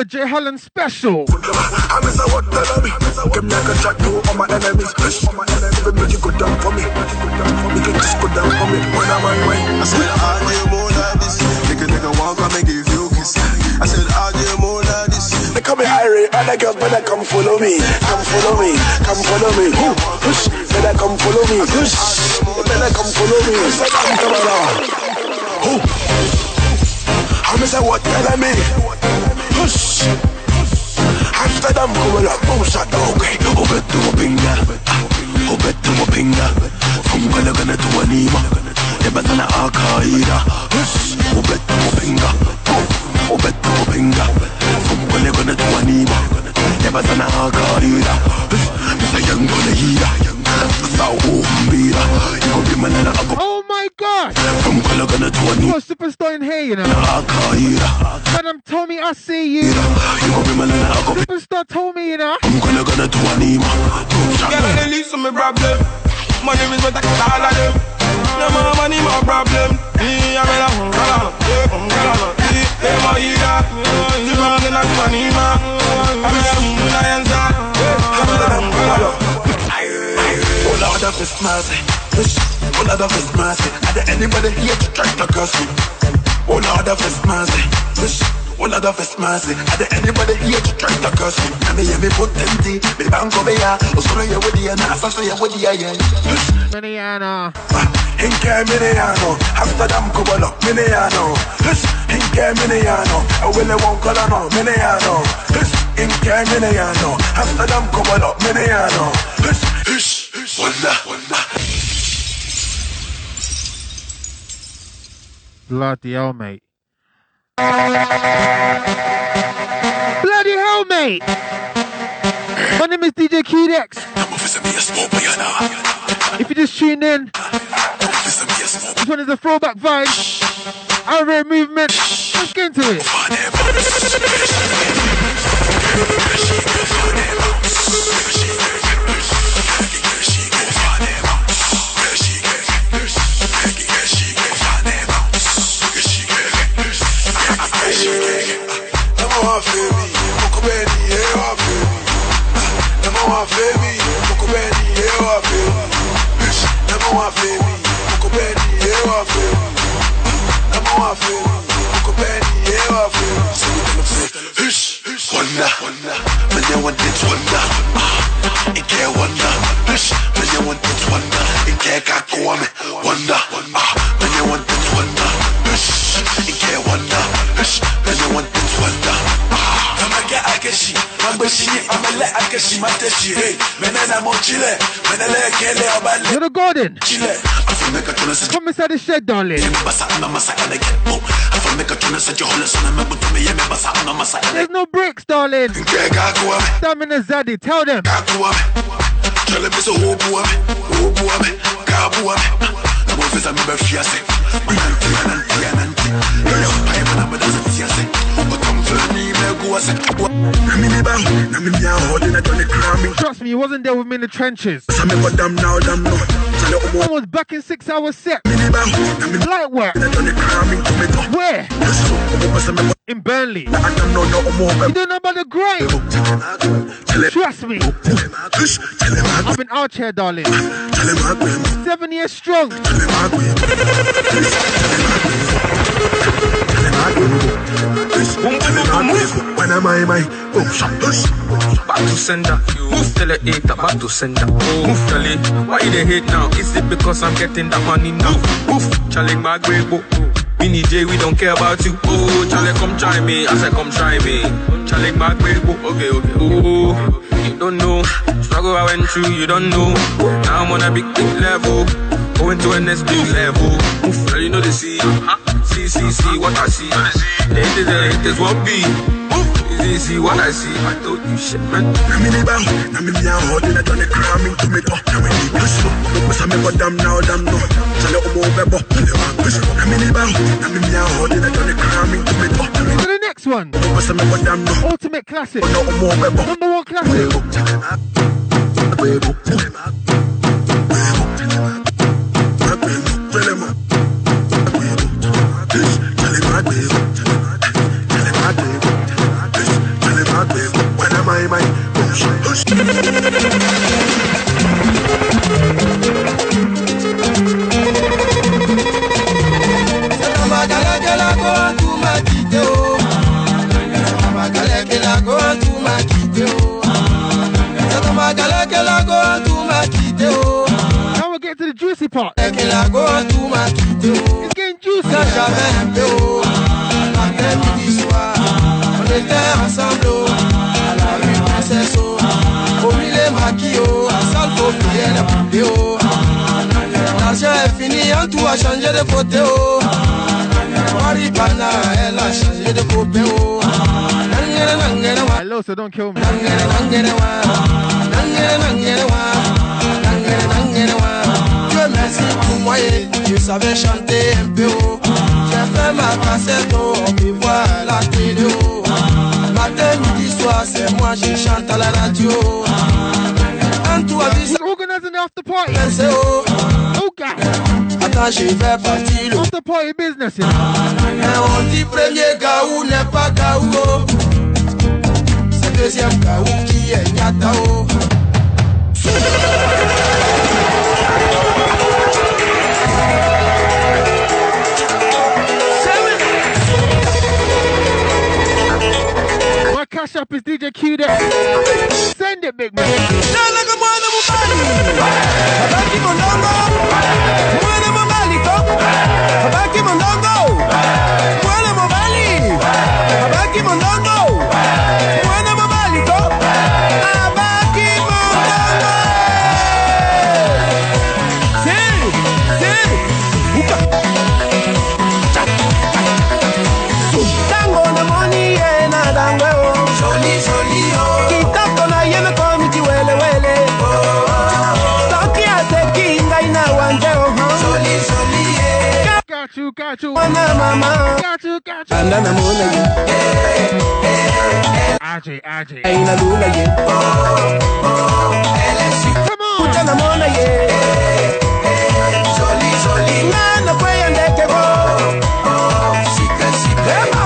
To a J Helen special. I what tell me. Give me like a tattoo on my enemies. On my enemies. Make you go down for me. You can just go down for me when I'm on way. I said, I need more like this. Nigga, nigga, and give you kiss. I said, I need more like this. They call me girls better come follow me, come follow me, come follow me. Hush, better come follow me. They better come follow me. Come come. Ooh, I what tell me. Hush, after them coming up, boom shot okay. Over to a pinga, over to a pinga. From gonna gonna to a nima. They better not Al-Qaeda. Hush, over to a pinga. Over to a pinga. From gonna gonna to a nima. They better not Al-Qaeda. Hush, Mr. Young gonna hear. Sa umbira. You go be man and I go. Oh! Superstar in here, you know. Madam Tommy, I see you. Superstar told me, you know. Girl, I release some problem. Money is what I can all of them. No more money, more problem. Me, I'm in a girl, yeah, yeah, my to money, ma? I'm in a lion, sir. I'm in a home, girl. Oh Lord of His mercy, oh Lord of His mercy. Are there anybody here to try to curse me? Oh Lord of His mercy, oh Lord of His mercy. Are there anybody here to try to curse me? I mean, me put empty, me bank over here. Oh, sorry, you with the na, so you with the yeah. Miniana. Ah, Inke Miniano, Amsterdam Kubolo, Miniano. Inke Miniano, I will won't call no, Miniano. Inke Miniano, Amsterdam Kubolo, Miniano. Wanda, wanda. Bloody hell, mate. Bloody hell, mate! My name is DJ Qdex. If you just tuned in, this one is a throwback vibe. Our rare movement. Let's get into it. Wonder, when you want it, wonder. Ah, it can't wonder. Hush, when you want it, wonder. It can't go on me. Wonder, ah, when you mateshi. Hey, menena mo chile, menele kele obale. Little Gordon. Chile, afi meka tuna sa Come inside the shed, darling. basa ama masa ane get boom. Afi meka tuna sa johola sana me butu me yeme basa ama masa. There's no bricks, darling. Stamina Zaddy, tell them. Tell them it's a whole boy, whole boy, gabu ame. Na mo fesa mi be fiase. Mi nanti, mi nanti, mi nanti. Trust me, you wasn't there with me in the trenches. I was back in six hour set. Light work. Where? In Burnley. You don't know about the grind. Trust me. I've been out here, darling. Seven years strong. When am I my shot? Back to sender. Move tell the hater, back to sender. Move Charlie, why you dey hate now? Is it because I'm getting that money now? Move, Charlie, my great book. Mini J, we don't care about you. Oh, Charlie, come try me. I said, come try me. Charlie, my great book. Okay, okay. Oh, you don't know. Struggle I went through, you don't know. Now I'm on a big, big level. Going to a next big level. Move, you know the see. See, see, see what I see. The haters, the haters won't be. Move, see, see what I see. I told you shit, man. Na mi ni bang, na mi mi a holding a Johnny cramming to me go. Na mi ni push, push me go damn now, damn no. Tell you omo bebo, tell you man push. Na mi ni bang, na mi mi a holding a Johnny cramming to me go. Na mi To the next one. push me go damn no. Ultimate classic. No omo bebo. Number one classic. When am I my push, push. Go to my kite o. Magalagala go to my. Get to the juicy part. Magalagala go to my kite o. It's getting juicy. Jamais un peu o. Après midi soir, on était ensemble o. À la rue Princesse o. Au milieu maquis o. À salle pour prier les poupées o. L'argent est fini, en tout a changé de côté oh. Maripana, elle a changé de côté oh. Nangere, nangere, wa. Hello, so don't kill me. Nangere, nangere, wa. Nangere, nangere, wa. Nangere, nangere, wa. Dieu merci pour moi, et je savais chanter un peu haut. J'ai fait ma cassette, oh, on me voit à la télé. oh. Matin, midi, soir, c'est moi, je chante à la radio. Un tour à He's organizing the after party. Oh God. Attends, je vais partir. Le after party business. Et on dit premier gaou n'est pas gaou. oh. C'est deuxième gaou qui est nyata. Cash app is DJ Qdex. Send it, big man. Habaki mondongo. Habaki mondongo, you, got you. Got you, got you. Anda na mona ye. AJ, AJ. Ay na lula ye. Come on. Kucha na mona ye. Joli, joli. Na na kwe ndeke go. Sika, sika. Eh,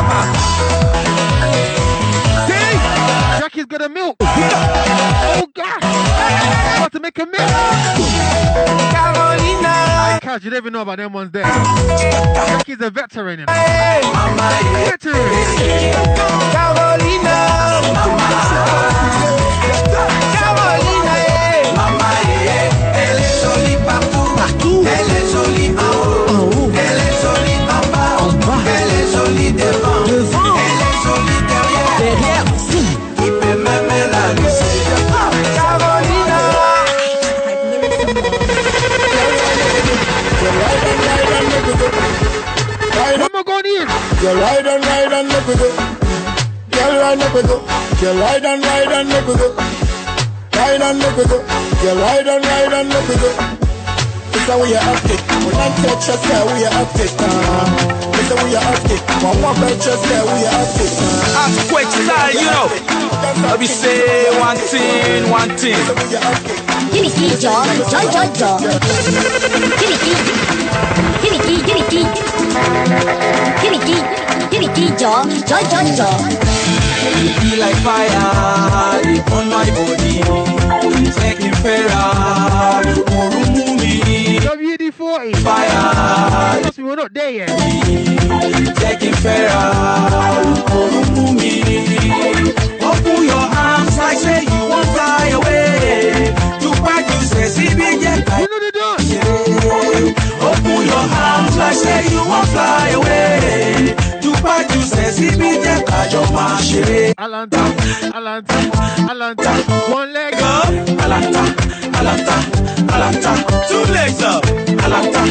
Jackie's got a milk. Oh God! About to make a milk. Carolina. Cash, you don't even know about them ones there. Jackie's a veteran. You know? Veteran. Carolina. Carolina. Elle est jolie partout. Elle est jolie en make we go. Girl, ride and ride and make we go. Ride and make we go. Girl, ride and ride and make we go. This how we are acting. When I touch your sky, we are acting. Uh, this how we are acting. One more touch your sky, we are acting. Uh, Earthquake style, you know. Let me say one thing, one thing. Give me key, jaw, jaw, jaw, jaw. Give me key. Give me key, give me key. Give me key, give me key, jaw, jaw, jaw, jaw. It be like fire deep on my body. Taking Ferrari, Orumumi. WD-40. Fire. Me, we're not there yet. Taking Ferrari, Orumumi. Open your arms like say you want fly away. To fight you say see me get You know the dance. Open your arms like say you want fly away. To fight you say see me kajo ma ṣeré. Alanta, Alanta, Alanta. One leg up. Alanta, Alanta, Alanta. Two legs up. Alanta,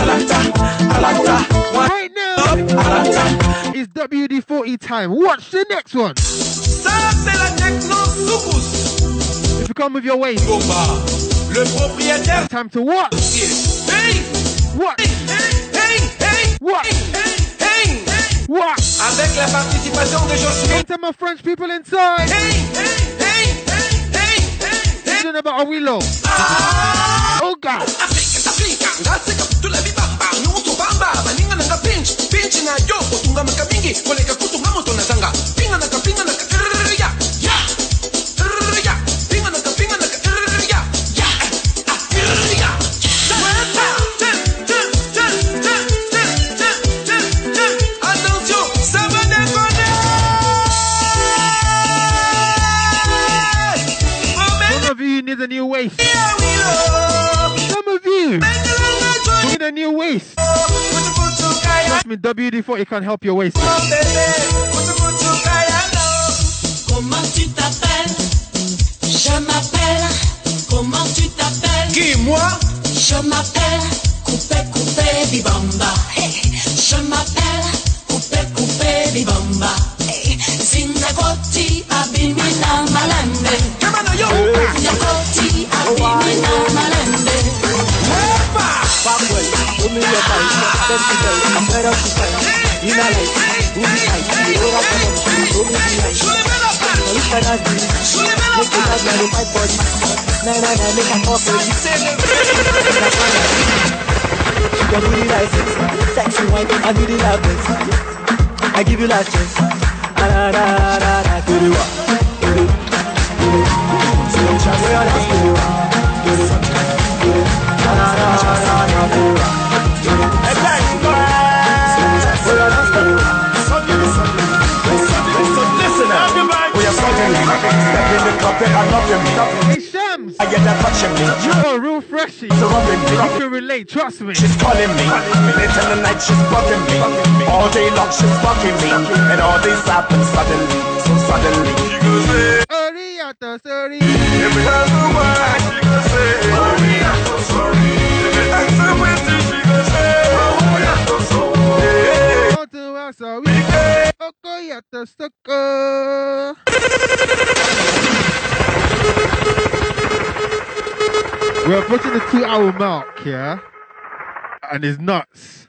Alanta, Alanta. One Right now, up. Alanta. it's WD-40 time. Watch the next one. Ça c'est la techno soukous. If you come with your waist, Boba, le propriétaire. time to what? Hey, What? hey, hey, hey, What? What? Avec la participation de Josué. Tell my French people inside. Hey, hey, hey, hey, hey, hey. About a willow. Ah. Oh God. Afrika, Afrika, ngasika kutula bibamba, nutu bamba, baninga nanga pinch, pinch na yo, kutunga makamingi, koleka kutunga moto na zanga, pinga naka pinga naka, WD-40 can't help your waist. Comment tu t'appelles? Je m'appelle. Comment tu t'appelles? Qui, moi? Je m'appelle Coupé Coupé Bibamba. Hey. Je m'appelle Coupé Coupé Bibamba. Hey. Zinagoti Abimina Malembe. Kemana yo! Get to know, better to find. In a life, who be like, you know that I'm on you, so me be like. I wish I had you, make the bad man fight for you. Nah, nah, nah, make a call for you. She gon' do the license, sexy wine, I do the loudness. I give you last chance. Nah, nah, nah, nah, do the walk, do the, do the. So you try to realize, do the walk, do the, do the. Ah, nah, nah, nah, nah, do the walk, do the. The carpet and loving me. Hey, Shams. I get that touching me. You're a real freshie. So rubbing me. You can relate, trust me. She's calling me. Late in the night, she's bugging me. All day long, she's bugging me. And all this happens suddenly. So suddenly. She goes, hey. Sorry, after sorry. Every other word, she goes, say, sorry, after sorry. Soko. We're approaching the two hour mark, yeah? And it's nuts.